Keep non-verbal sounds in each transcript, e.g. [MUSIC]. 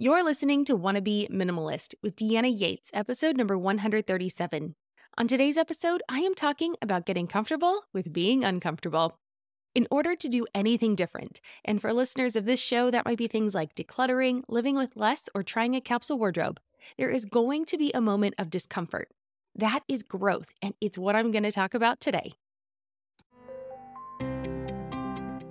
You're listening to Wanna Be Minimalist with Deanna Yates, episode number 137. On today's episode, I am talking about getting comfortable with being uncomfortable. In order to do anything different, and for listeners of this show, that might be things like decluttering, living with less, or trying a capsule wardrobe, there is going to be a moment of discomfort. That is growth, and it's what I'm going to talk about today.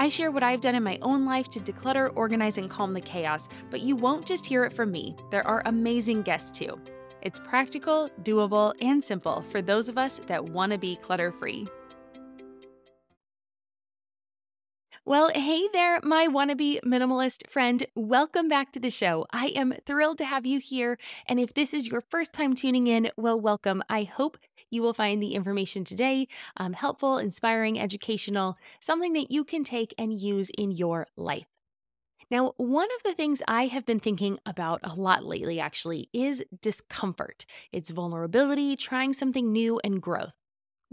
I share what I've done in my own life to declutter, organize, and calm the chaos, but you won't just hear it from me. There are amazing guests too. It's practical, doable, and simple for those of us that want to be clutter free. Well, hey there, my wannabe minimalist friend. Welcome back to the show. I am thrilled to have you here. And if this is your first time tuning in, well, welcome. I hope you will find the information today um, helpful, inspiring, educational, something that you can take and use in your life. Now, one of the things I have been thinking about a lot lately, actually, is discomfort. It's vulnerability, trying something new, and growth.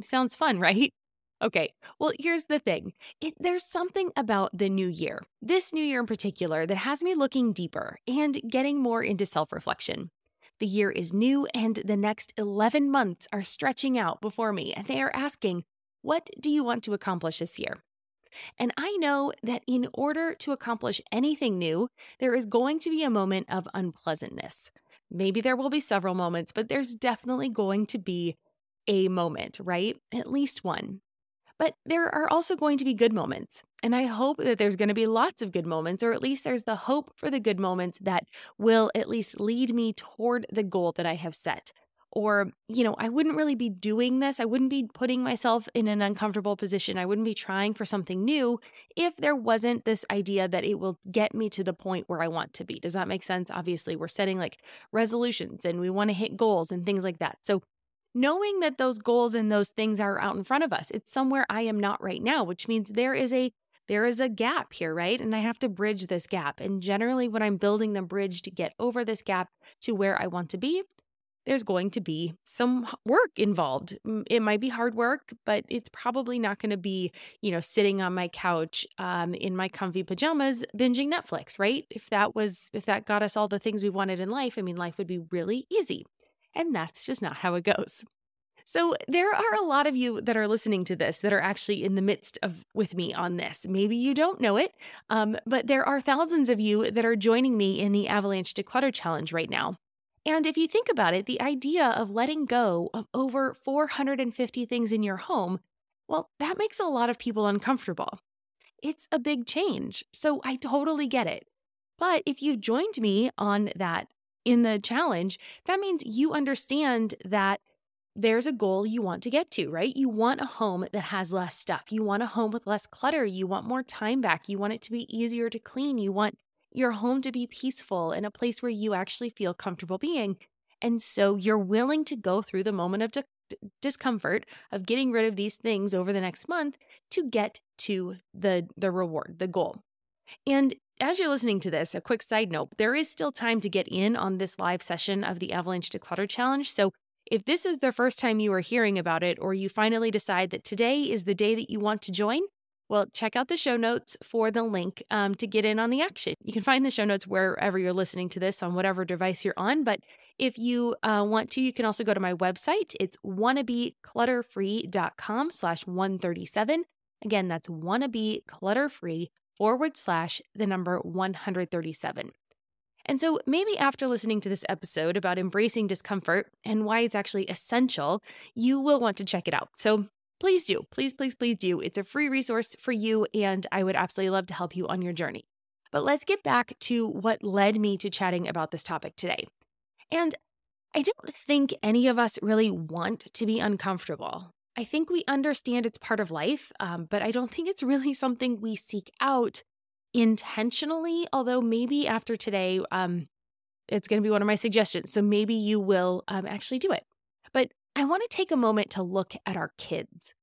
Sounds fun, [LAUGHS] right? Okay, well, here's the thing it, there's something about the new year, this new year in particular, that has me looking deeper and getting more into self reflection. The year is new, and the next 11 months are stretching out before me, and they are asking, What do you want to accomplish this year? And I know that in order to accomplish anything new, there is going to be a moment of unpleasantness. Maybe there will be several moments, but there's definitely going to be a moment, right? At least one. But there are also going to be good moments. And I hope that there's going to be lots of good moments, or at least there's the hope for the good moments that will at least lead me toward the goal that I have set. Or, you know, I wouldn't really be doing this. I wouldn't be putting myself in an uncomfortable position. I wouldn't be trying for something new if there wasn't this idea that it will get me to the point where I want to be. Does that make sense? Obviously, we're setting like resolutions and we want to hit goals and things like that. So, knowing that those goals and those things are out in front of us. It's somewhere I am not right now, which means there is a there is a gap here, right? And I have to bridge this gap. And generally when I'm building the bridge to get over this gap to where I want to be, there's going to be some work involved. It might be hard work, but it's probably not going to be, you know, sitting on my couch um, in my comfy pajamas binging Netflix, right? If that was, if that got us all the things we wanted in life, I mean, life would be really easy. And that's just not how it goes. So, there are a lot of you that are listening to this that are actually in the midst of with me on this. Maybe you don't know it, um, but there are thousands of you that are joining me in the Avalanche Declutter Challenge right now. And if you think about it, the idea of letting go of over 450 things in your home, well, that makes a lot of people uncomfortable. It's a big change, so I totally get it. But if you've joined me on that in the challenge, that means you understand that there's a goal you want to get to, right? You want a home that has less stuff. You want a home with less clutter. You want more time back. You want it to be easier to clean. You want your home to be peaceful and a place where you actually feel comfortable being. And so you're willing to go through the moment of di- discomfort of getting rid of these things over the next month to get to the the reward, the goal. And as you're listening to this, a quick side note there is still time to get in on this live session of the Avalanche Declutter Challenge. So if this is the first time you are hearing about it, or you finally decide that today is the day that you want to join, well, check out the show notes for the link um, to get in on the action. You can find the show notes wherever you're listening to this on whatever device you're on. But if you uh, want to, you can also go to my website. It's wannabeclutterfree.com slash 137. Again, that's wannabeclutterfree forward slash the number 137. And so maybe after listening to this episode about embracing discomfort and why it's actually essential, you will want to check it out. So please do. Please, please, please do. It's a free resource for you, and I would absolutely love to help you on your journey. But let's get back to what led me to chatting about this topic today. And I don't think any of us really want to be uncomfortable. I think we understand it's part of life, um, but I don't think it's really something we seek out intentionally. Although maybe after today, um, it's going to be one of my suggestions. So maybe you will um, actually do it. But I want to take a moment to look at our kids.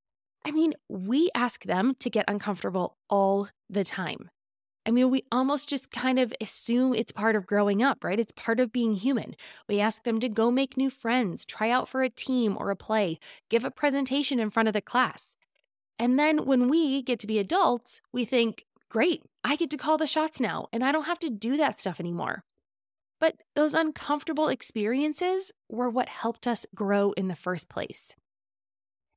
I mean, we ask them to get uncomfortable all the time. I mean, we almost just kind of assume it's part of growing up, right? It's part of being human. We ask them to go make new friends, try out for a team or a play, give a presentation in front of the class. And then when we get to be adults, we think, great, I get to call the shots now, and I don't have to do that stuff anymore. But those uncomfortable experiences were what helped us grow in the first place.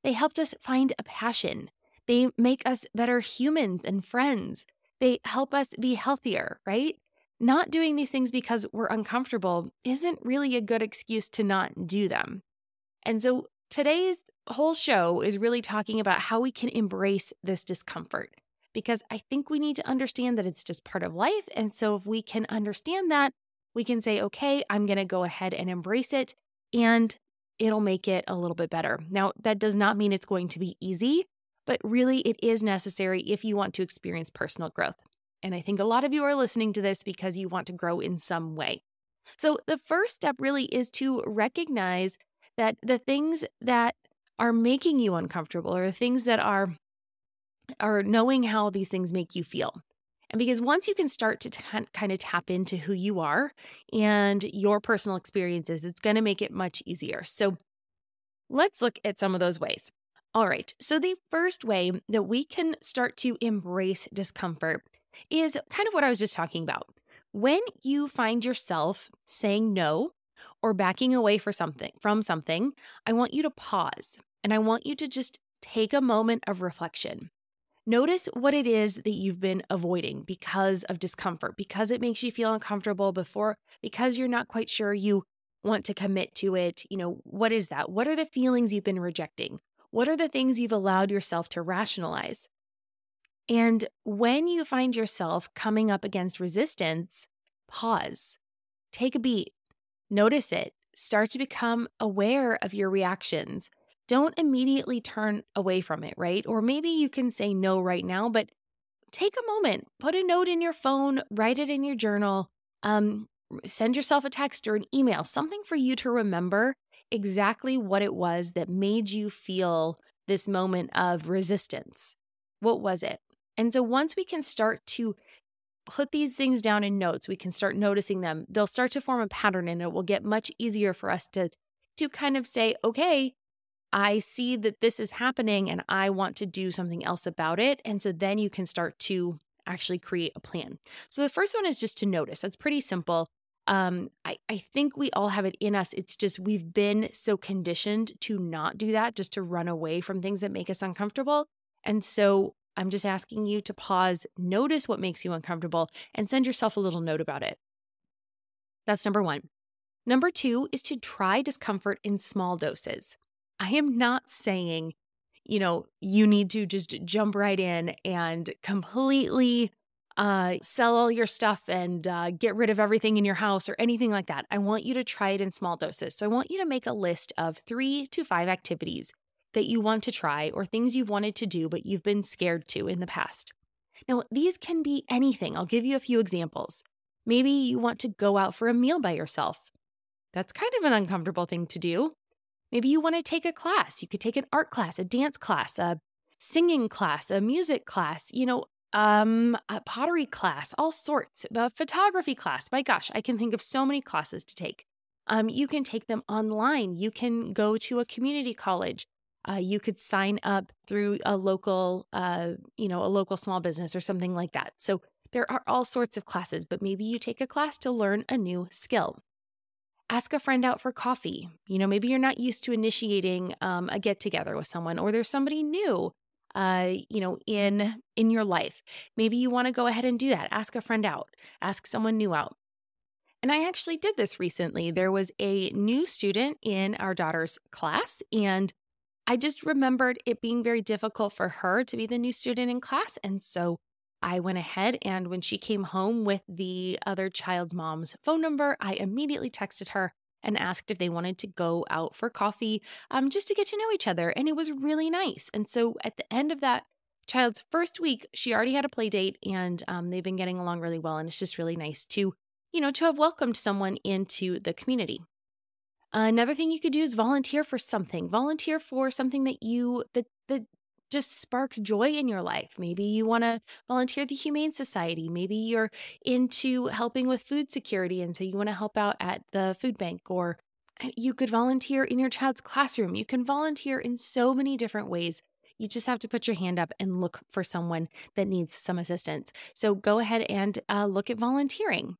They helped us find a passion. They make us better humans and friends. They help us be healthier, right? Not doing these things because we're uncomfortable isn't really a good excuse to not do them. And so today's whole show is really talking about how we can embrace this discomfort because I think we need to understand that it's just part of life. And so if we can understand that, we can say, okay, I'm going to go ahead and embrace it and it'll make it a little bit better. Now, that does not mean it's going to be easy but really it is necessary if you want to experience personal growth. And I think a lot of you are listening to this because you want to grow in some way. So the first step really is to recognize that the things that are making you uncomfortable or the things that are are knowing how these things make you feel. And because once you can start to t- kind of tap into who you are and your personal experiences, it's going to make it much easier. So let's look at some of those ways. All right, so the first way that we can start to embrace discomfort is kind of what I was just talking about. When you find yourself saying no or backing away for something from something, I want you to pause and I want you to just take a moment of reflection. Notice what it is that you've been avoiding because of discomfort, because it makes you feel uncomfortable before, because you're not quite sure you want to commit to it. You know, what is that? What are the feelings you've been rejecting? What are the things you've allowed yourself to rationalize? And when you find yourself coming up against resistance, pause, take a beat, notice it, start to become aware of your reactions. Don't immediately turn away from it, right? Or maybe you can say no right now, but take a moment, put a note in your phone, write it in your journal, um, send yourself a text or an email, something for you to remember exactly what it was that made you feel this moment of resistance. What was it? And so once we can start to put these things down in notes, we can start noticing them. They'll start to form a pattern and it will get much easier for us to to kind of say, "Okay, I see that this is happening and I want to do something else about it." And so then you can start to actually create a plan. So the first one is just to notice. That's pretty simple um, I, I think we all have it in us. It's just we've been so conditioned to not do that, just to run away from things that make us uncomfortable. And so I'm just asking you to pause, notice what makes you uncomfortable, and send yourself a little note about it. That's number one. Number two is to try discomfort in small doses. I am not saying, you know, you need to just jump right in and completely uh, sell all your stuff and uh, get rid of everything in your house or anything like that. I want you to try it in small doses. So I want you to make a list of three to five activities that you want to try or things you've wanted to do but you've been scared to in the past. Now, these can be anything. I'll give you a few examples. Maybe you want to go out for a meal by yourself. That's kind of an uncomfortable thing to do. Maybe you want to take a class. You could take an art class, a dance class, a singing class, a music class, you know, um, a pottery class, all sorts, a photography class. My gosh, I can think of so many classes to take. Um, you can take them online. You can go to a community college. Uh, you could sign up through a local, uh, you know, a local small business or something like that. So there are all sorts of classes, but maybe you take a class to learn a new skill. Ask a friend out for coffee. You know, maybe you're not used to initiating um, a get together with someone, or there's somebody new uh, you know, in in your life. Maybe you want to go ahead and do that. Ask a friend out. Ask someone new out. And I actually did this recently. There was a new student in our daughter's class, and I just remembered it being very difficult for her to be the new student in class. And so I went ahead and when she came home with the other child's mom's phone number, I immediately texted her and asked if they wanted to go out for coffee um, just to get to know each other. And it was really nice. And so at the end of that child's first week, she already had a play date and um, they've been getting along really well. And it's just really nice to, you know, to have welcomed someone into the community. Another thing you could do is volunteer for something. Volunteer for something that you that that just sparks joy in your life. Maybe you want to volunteer the Humane Society. Maybe you're into helping with food security and so you want to help out at the food bank or uh, you could volunteer in your child's classroom. You can volunteer in so many different ways. You just have to put your hand up and look for someone that needs some assistance. So go ahead and uh, look at volunteering.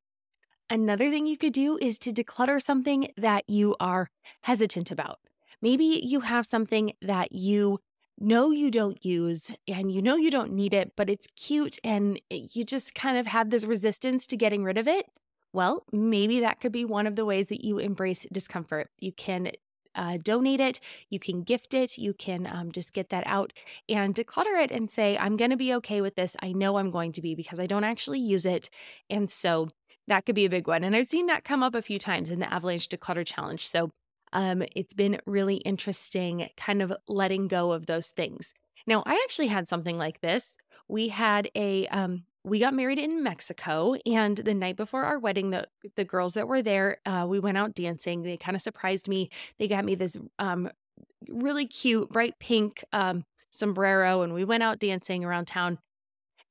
Another thing you could do is to declutter something that you are hesitant about. Maybe you have something that you know you don't use and you know you don't need it, but it's cute and you just kind of have this resistance to getting rid of it. Well, maybe that could be one of the ways that you embrace discomfort. You can uh, donate it, you can gift it, you can um, just get that out and declutter it and say, I'm going to be okay with this. I know I'm going to be because I don't actually use it. And so that could be a big one. And I've seen that come up a few times in the Avalanche Declutter Challenge. So um, it's been really interesting kind of letting go of those things. Now, I actually had something like this. We had a, um, we got married in Mexico, and the night before our wedding, the the girls that were there, uh, we went out dancing. They kind of surprised me. They got me this um, really cute, bright pink um, sombrero, and we went out dancing around town.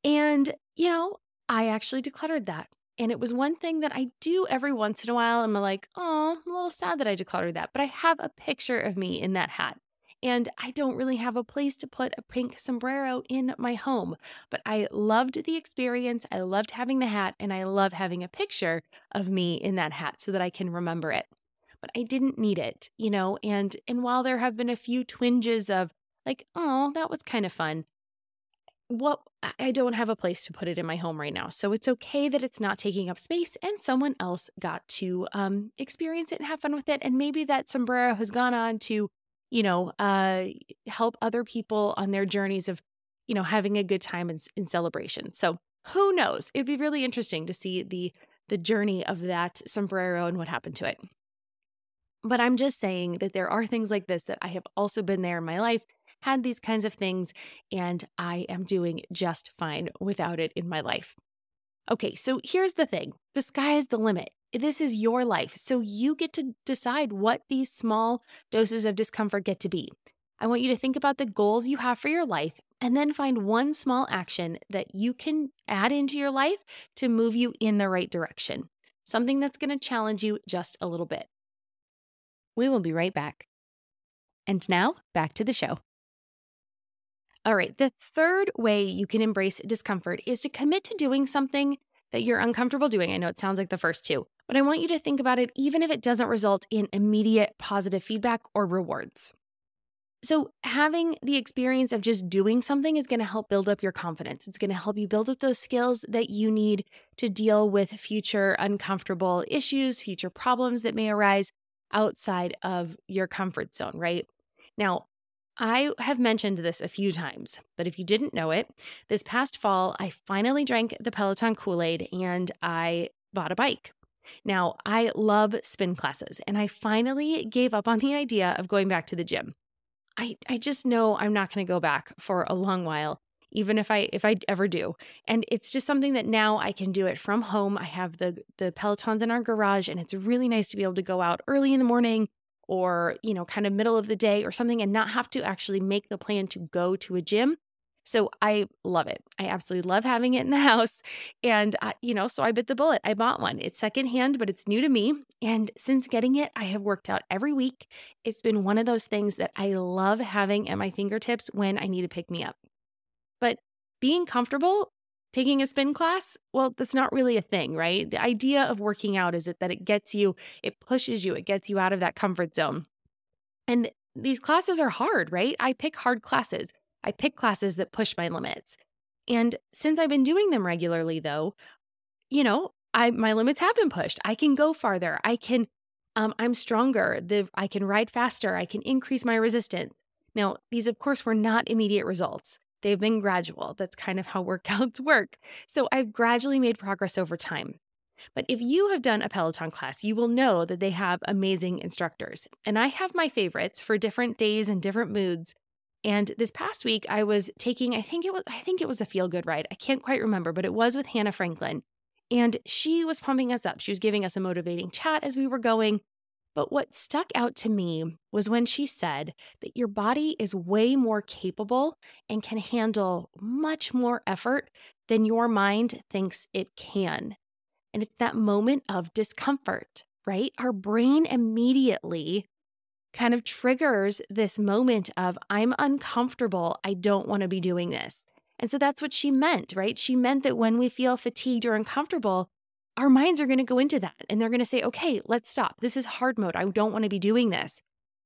And you know, I actually decluttered that. And it was one thing that I do every once in a while. I'm like, oh, I'm a little sad that I decluttered that, but I have a picture of me in that hat. And I don't really have a place to put a pink sombrero in my home, but I loved the experience. I loved having the hat, and I love having a picture of me in that hat so that I can remember it. But I didn't need it, you know. And and while there have been a few twinges of like, oh, that was kind of fun, what I don't have a place to put it in my home right now. So it's okay that it's not taking up space and someone else got to um, experience it and have fun with it. And maybe that sombrero has gone on to, you know, uh, help other people on their journeys of, you know, having a good time in, in celebration. So who knows? It'd be really interesting to see the the journey of that sombrero and what happened to it. But I'm just saying that there are things like this that I have also been there in my life had these kinds of things, and I am doing just fine without it in my life. Okay, so here's the thing the sky is the limit. This is your life, so you get to decide what these small doses of discomfort get to be. I want you to think about the goals you have for your life and then find one small action that you can add into your life to move you in the right direction. Something that's going to challenge you just a little bit. We will be right back. And now, back to the show. All right, the third way you can embrace discomfort is to commit to doing something that you're uncomfortable doing. I know it sounds like the first two, but I want you to think about it even if it doesn't result in immediate positive feedback or rewards. So, having the experience of just doing something is going to help build up your confidence. It's going to help you build up those skills that you need to deal with future uncomfortable issues, future problems that may arise outside of your comfort zone, right? Now, I have mentioned this a few times, but if you didn't know it, this past fall, I finally drank the Peloton Kool Aid and I bought a bike. Now, I love spin classes, and I finally gave up on the idea of going back to the gym. I, I just know I'm not going to go back for a long while even if I if I ever do. And it's just something that now I can do it from home. I have the the Pelotons in our garage and it's really nice to be able to go out early in the morning or, you know, kind of middle of the day or something and not have to actually make the plan to go to a gym. So I love it. I absolutely love having it in the [LAUGHS] house. And, uh, you know, so I bit the bullet. I bought one. It's secondhand, but it's new to me. And since getting it, I have worked out every week. It's been one of those things that I love having at my fingertips when I need to pick me up. But being comfortable taking a spin class, well, that's not really a thing, right? The idea of working out is it that it gets you, it pushes you, it gets you out of that comfort zone. And these classes are hard, right? I pick hard classes. I pick classes that push my limits. And since I've been doing them regularly though, you know, I my limits have been pushed. I can go farther. I can um, I'm stronger. The I can ride faster. I can increase my resistance. Now, these of course were not immediate results. They've been gradual. That's kind of how [LAUGHS] workouts work. So I've gradually made progress over time. But if you have done a Peloton class, you will know that they have amazing instructors. And I have my favorites for different days and different moods. And this past week I was taking I think it was I think it was a feel good ride. I can't quite remember, but it was with Hannah Frankson. And she was pumping us up. She was giving us a motivating chat as we were going. But what stuck out to me was when she said that your body is way more capable and can handle much more effort than your mind thinks it can. And it's that moment of discomfort, right? Our brain immediately kind of triggers this moment of, I'm uncomfortable. I don't want to be doing this. And so that's what she meant, right? She meant that when we feel fatigued or uncomfortable, our minds are going to go into that and they're going to say, okay, let's stop. This is hard mode. I don't want to be doing this.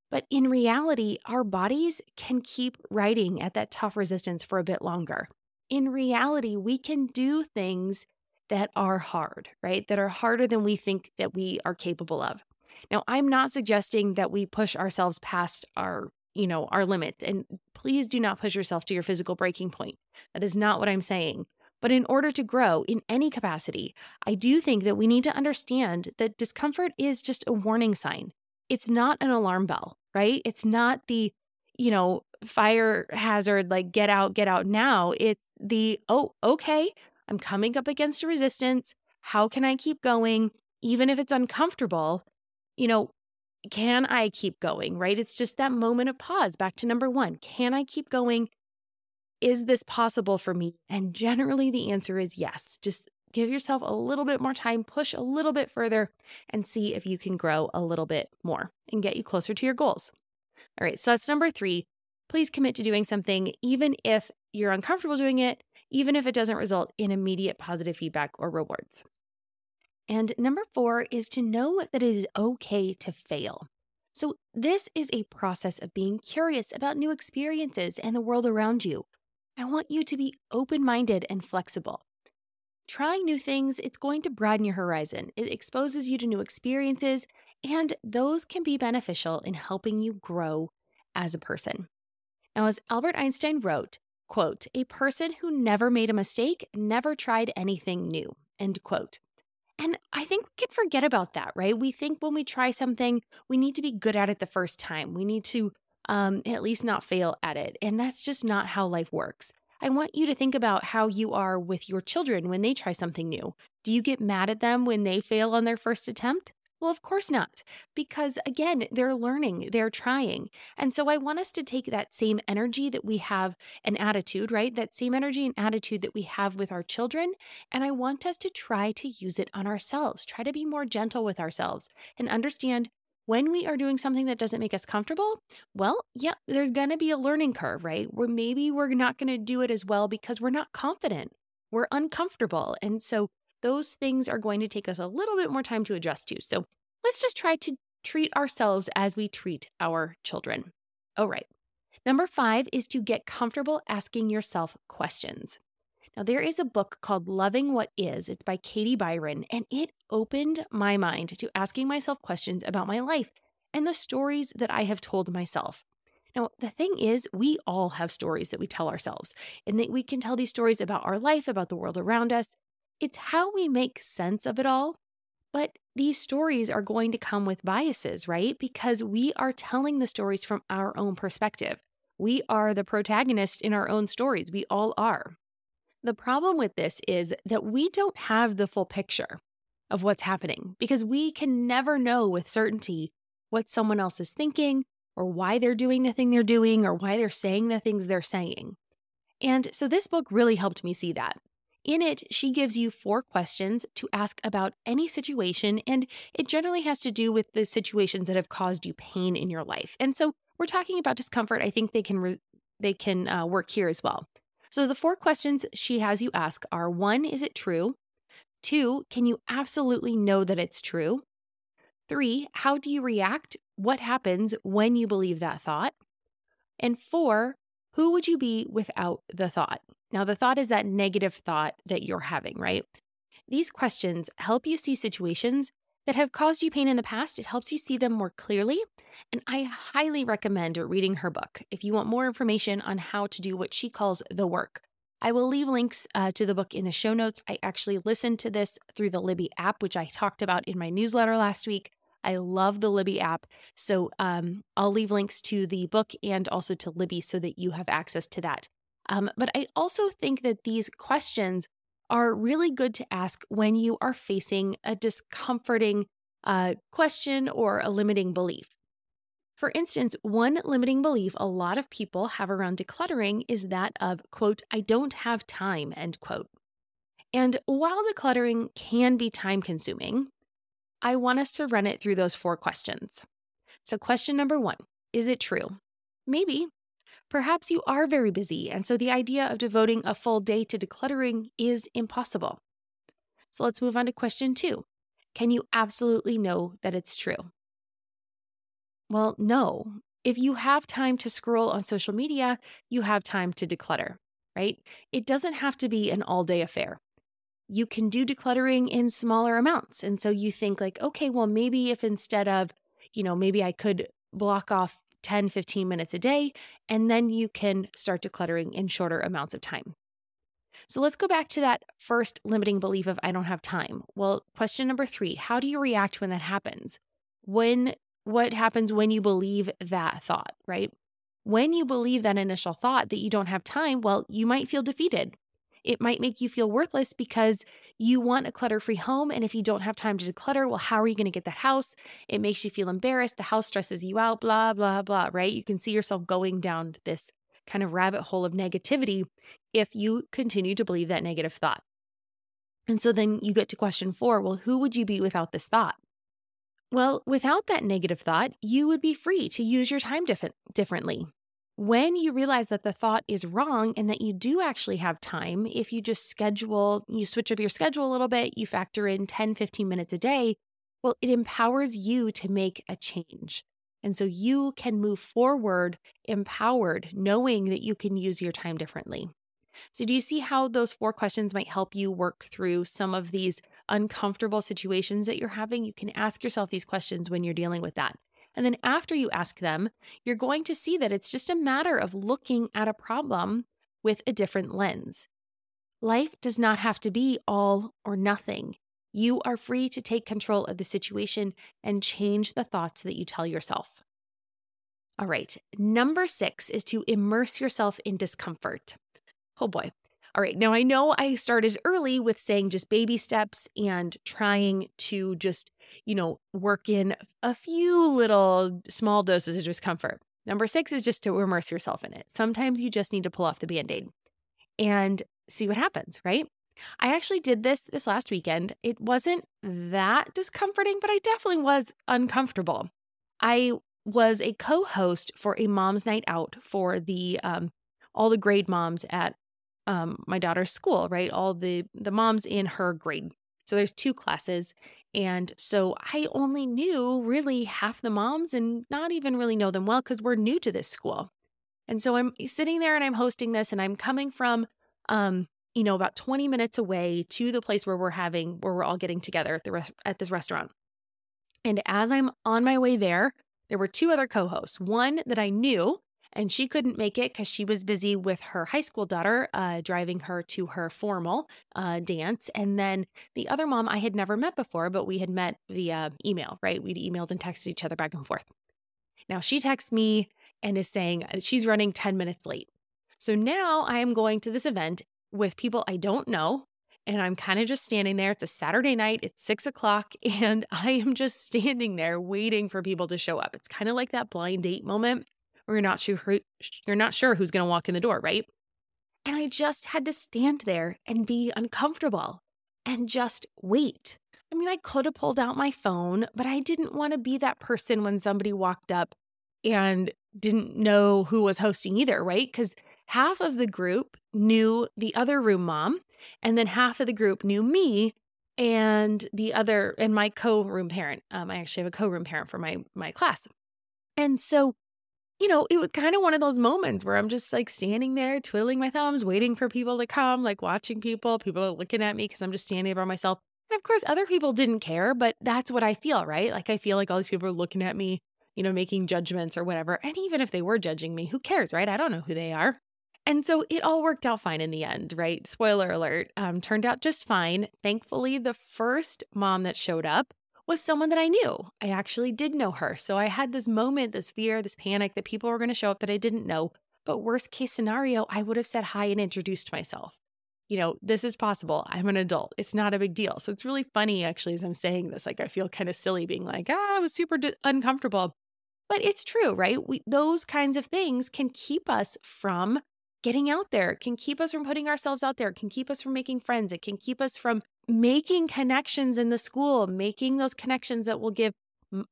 But in reality, our bodies can keep riding at that tough resistance for a bit longer. In reality, we can do things that are hard, right? That are harder than we think that we are capable of. Now, I'm not suggesting that we push ourselves past our, you know, our limit. And please do not push yourself to your physical breaking point. That is not what I'm saying. But in order to grow in any capacity, I do think that we need to understand that discomfort is just a warning sign. It's not an alarm bell, right? It's not the, you know, fire hazard, like get out, get out now. It's the, oh, okay, I'm coming up against a resistance. How can I keep going? Even if it's uncomfortable, you know, can I keep going, right? It's just that moment of pause. Back to number one can I keep going is this possible for me? And generally, the answer is yes. Just give yourself a little bit more time, push a little bit further, and see if you can grow a little bit more and get you closer to your goals. All right, so that's number three. Please commit to doing something, even if you're uncomfortable doing it, even if it doesn't result in immediate positive feedback or rewards. And number four is to know that it is okay to fail. So, this is a process of being curious about new experiences and the world around you. I want you to be open minded and flexible. Trying new things, it's going to broaden your horizon. It exposes you to new experiences, and those can be beneficial in helping you grow as a person. Now, as Albert Einstein wrote, quote, a person who never made a mistake never tried anything new, end quote. And I think we can forget about that, right? We think when we try something, we need to be good at it the first time. We need to um, at least not fail at it. And that's just not how life works. I want you to think about how you are with your children when they try something new. Do you get mad at them when they fail on their first attempt? Well, of course not, because again, they're learning, they're trying. And so I want us to take that same energy that we have an attitude, right? That same energy and attitude that we have with our children. And I want us to try to use it on ourselves, try to be more gentle with ourselves and understand when we are doing something that doesn't make us comfortable, well, yeah, there's going to be a learning curve, right? Where maybe we're not going to do it as well because we're not confident. We're uncomfortable. And so those things are going to take us a little bit more time to adjust to. So let's just try to treat ourselves as we treat our children. All right. Number five is to get comfortable asking yourself questions. Now, there is a book called Loving What Is. It's by Katie Byron, and it opened my mind to asking myself questions about my life and the stories that I have told myself. Now, the thing is, we all have stories that we tell ourselves, and that we can tell these stories about our life, about the world around us. It's how we make sense of it all. But these stories are going to come with biases, right? Because we are telling the stories from our own perspective. We are the protagonist in our own stories. We all are. The problem with this is that we don't have the full picture of what's happening because we can never know with certainty what someone else is thinking or why they're doing the thing they're doing or why they're saying the things they're saying. And so this book really helped me see that. In it, she gives you four questions to ask about any situation, and it generally has to do with the situations that have caused you pain in your life. And so we're talking about discomfort. I think they can re- they can uh, work here as well. So the four questions she has you ask are one, is it true? Two, can you absolutely know that it's true? Three, how do you react? What happens when you believe that thought? And four, who would you be without the thought? Now, the thought is that negative thought that you're having, right? These questions help you see situations that have caused you pain in the past. It helps you see them more clearly. And I highly recommend reading her book if you want more information on how to do what she calls the work. I will leave links uh, to the book in the show notes. I actually listened to this through the Libby app, which I talked about in my newsletter last week. I love the Libby app. So um, I'll leave links to the book and also to Libby so that you have access to that. Um, but I also think that these questions are really good to ask when you are facing a discomforting a question or a limiting belief. For instance, one limiting belief a lot of people have around decluttering is that of, quote, I don't have time, end quote. And while decluttering can be time consuming, I want us to run it through those four questions. So, question number one Is it true? Maybe. Perhaps you are very busy, and so the idea of devoting a full day to decluttering is impossible. So, let's move on to question two Can you absolutely know that it's true? Well, no. If you have time to scroll on social media, you have time to declutter, right? It doesn't have to be an all day affair you can do decluttering in smaller amounts. And so you think, like, okay, well, maybe if instead of, you know, maybe I could block off 10, 15 minutes a day, and then you can start decluttering in shorter amounts of time. So let's go back to that first limiting belief of I don't have time. Well, question number three How do you react when that happens? When, what happens when you believe that thought, right? When you believe that initial thought that you don't have time, well, you might feel defeated. It might make you feel worthless because you want a clutter free home. And if you don't have time to declutter, well, how are you going to get that house? It makes you feel embarrassed. The house stresses you out, blah, blah, blah, right? You can see yourself going down this kind of rabbit hole of negativity if you continue to believe that negative thought. And so then you get to question four well, who would you be without this thought? Well, without that negative thought, you would be free to use your time diff- differently. When you realize that the thought is wrong and that you do actually have time, if you just schedule, you switch up your schedule a little bit, you factor in 10, 15 minutes a day, well, it empowers you to make a change. And so you can move forward empowered, knowing that you can use your time differently. So, do you see how those four questions might help you work through some of these uncomfortable situations that you're having? You can ask yourself these questions when you're dealing with that. And then after you ask them, you're going to see that it's just a matter of looking at a problem with a different lens. Life does not have to be all or nothing. You are free to take control of the situation and change the thoughts that you tell yourself. All right, number six is to immerse yourself in discomfort. Oh boy, all right, now I know I started early with saying just baby steps and trying to just, you know, work in a few little small doses of discomfort. Number six is just to immerse yourself in it. Sometimes you just need to pull off the band aid and see what happens, right? I actually did this this last weekend. It wasn't that discomforting, but I definitely was uncomfortable. I was a co-host for a mom's night out for the um, all the grade moms at um, my daughter's school, right? All the the moms in her grade. So there's two classes. And so I only knew really half the moms and not even really know them well because we're new to this school. And so I'm sitting there and I'm hosting this and I'm coming from um, you know, about 20 minutes away to the place where we're having where we're all getting together at the re- at this restaurant. And as I'm on my way there, there were two other co-hosts. One that I knew and she couldn't make it because she was busy with her high school daughter, uh, driving her to her formal uh, dance. And then the other mom I had never met before, but we had met via email, right? We'd emailed and texted each other back and forth. Now she texts me and is saying uh, she's running 10 minutes late. So now I am going to this event with people I don't know. And I'm kind of just standing there. It's a Saturday night. It's six o'clock. [LAUGHS] And I am just standing there waiting for people to show up. It's kind of like that blind date moment or you're not sure who, you're not sure who's going to walk in the door, right? And I just had to stand there and be uncomfortable and just wait. I mean, I could have pulled out my phone, but I didn't want to be that person when somebody walked up and didn't know who was hosting either, right? Because half of the group knew the other room mom, and then half of the group knew me and the other and my co-room parent. Um, I actually have a co-room parent for my my class, and so you know, it was kind of one of those moments where I'm just like standing there, twiddling my thumbs, waiting for people to come, like watching people. People are looking at me because I'm just standing by myself. And of course, other people didn't care, but that's what I feel, right? Like I feel like all these people are looking at me, you know, making judgments or whatever. And even if they were judging me, who cares, right? I don't know who they are. And so it all worked out fine in the end, right? Spoiler alert, um, turned out just fine. Thankfully, the first mom that showed up was someone that I knew. I actually did know her. So I had this moment, this fear, this panic that people were going to show up that I didn't know. But worst case scenario, I would have said hi and introduced myself. you know, this is possible. I'm an adult. It's not a big deal. So it's really funny, actually, as I'm saying this. Like, I feel kind of silly being like, ah, I was super d- uncomfortable. But it's true, right? We, those kinds of things can keep us from getting out there, can keep us from putting ourselves out there, can keep us from making friends. It can keep us from making connections in the school, making those connections that will give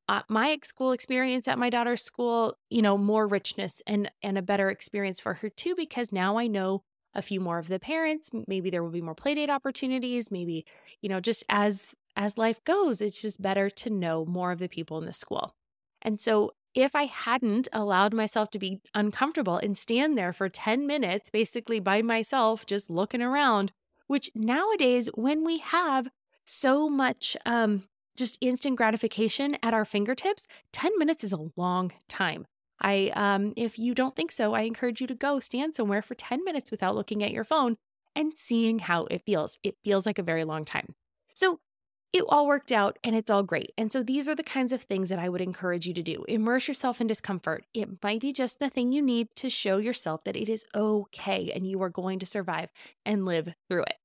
uh, my school experience at my daughter's school, you know, more richness and and a better experience for her too because now I know a few more of the parents maybe there will be more playdate opportunities maybe you know just as as life goes it's just better to know more of the people in the school and so if i hadn't allowed myself to be uncomfortable and stand there for 10 minutes basically by myself just looking around which nowadays when we have so much um just instant gratification at our fingertips 10 minutes is a long time I, um, if you don't think so, I encourage you to go stand somewhere for 10 minutes without looking at your phone and seeing how it feels. It feels like a very long time. So it all worked out and it's all great. And so these are the kinds of things that I would encourage you to do. Immerse yourself in discomfort. It might be just the thing you need to show yourself that it is okay and you are going to survive and live through it.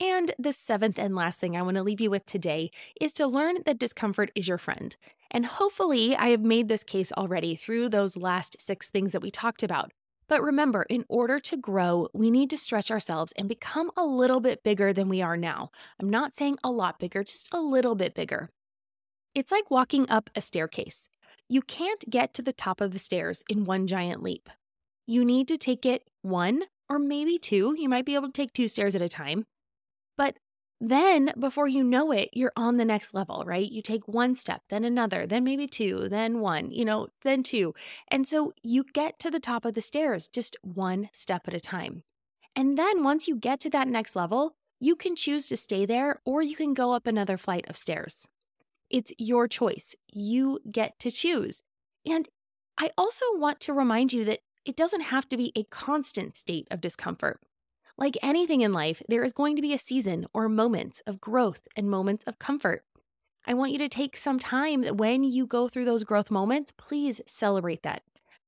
And the seventh and last thing I want to leave you with today is to learn that discomfort is your friend. And hopefully, I have made this case already through those last six things that we talked about. But remember, in order to grow, we need to stretch ourselves and become a little bit bigger than we are now. I'm not saying a lot bigger, just a little bit bigger. It's like walking up a staircase. You can't get to the top of the stairs in one giant leap. You need to take it one or maybe two. You might be able to take two stairs at a time. But then before you know it, you're on the next level, right? You take one step, then another, then maybe two, then one, you know, then two. And so you get to the top of the stairs just one step at a time. And then once you get to that next level, you can choose to stay there or you can go up another flight of stairs. It's your choice. You get to choose. And I also want to remind you that it doesn't have to be a constant state of discomfort. Like anything in life, there is going to be a season or moments of growth and moments of comfort. I want you to take some time that when you go through those growth moments, please celebrate that.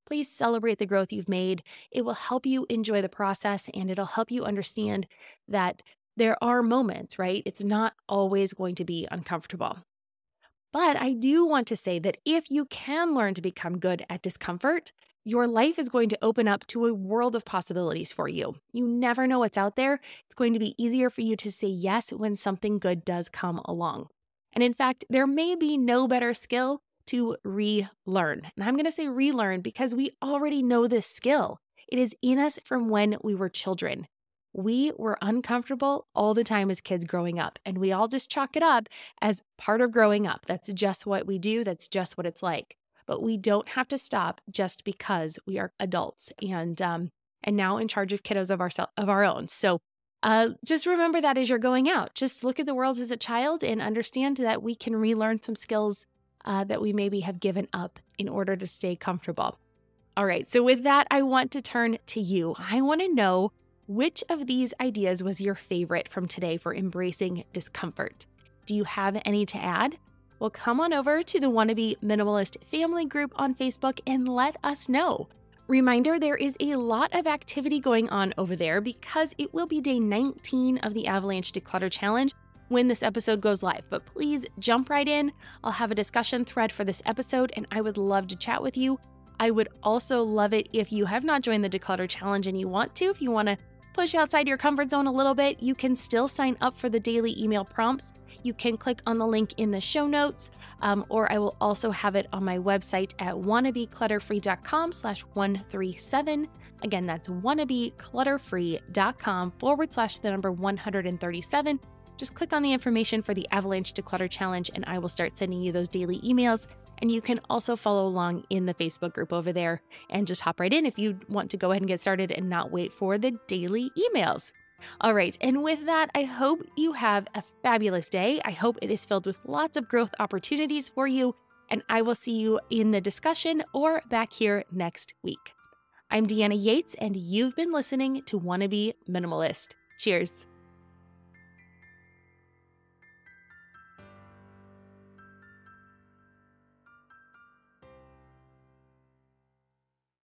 Please celebrate the growth you've made. It will help you enjoy the process and it'll help you understand that there are moments, right? It's not always going to be uncomfortable. But I do want to say that if you can learn to become good at discomfort, your life is going to open up to a world of possibilities for you. You never know what's out there. It's going to be easier for you to say yes when something good does come along. And in fact, there may be no better skill to relearn. And I'm going to say relearn because we already know this skill. It is in us from when we were children. We were uncomfortable all the time as kids growing up, and we all just chalk it up as part of growing up. That's just what we do, that's just what it's like but we don't have to stop just because we are adults and um, and now in charge of kiddos of our of our own. So uh, just remember that as you're going out. Just look at the world as a child and understand that we can relearn some skills uh, that we maybe have given up in order to stay comfortable. All right, so with that, I want to turn to you. I want to know which of these ideas was your favorite from today for embracing discomfort. Do you have any to add? Well, come on over to the Wannabe Minimalist family group on Facebook and let us know. Reminder there is a lot of activity going on over there because it will be day 19 of the Avalanche Declutter Challenge when this episode goes live. But please jump right in. I'll have a discussion thread for this episode and I would love to chat with you. I would also love it if you have not joined the Declutter Challenge and you want to, if you want to push outside your comfort zone a little bit, you can still sign up for the daily email prompts. You can click on the link in the show notes, um, or I will also have it on my website at wannabeclutterfree.com slash 137. Again, that's wannabeclutterfree.com forward slash the number 137. Just click on the information for the Avalanche Declutter Challenge, and I will start sending you those daily emails and you can also follow along in the Facebook group over there and just hop right in if you want to go ahead and get started and not wait for the daily emails. All right, and with that, I hope you have a fabulous day. I hope it is filled with lots of growth opportunities for you, and I will see you in the discussion or back here next week. I'm Deanna Yates, and you've been listening to Wannabe Minimalist. Cheers.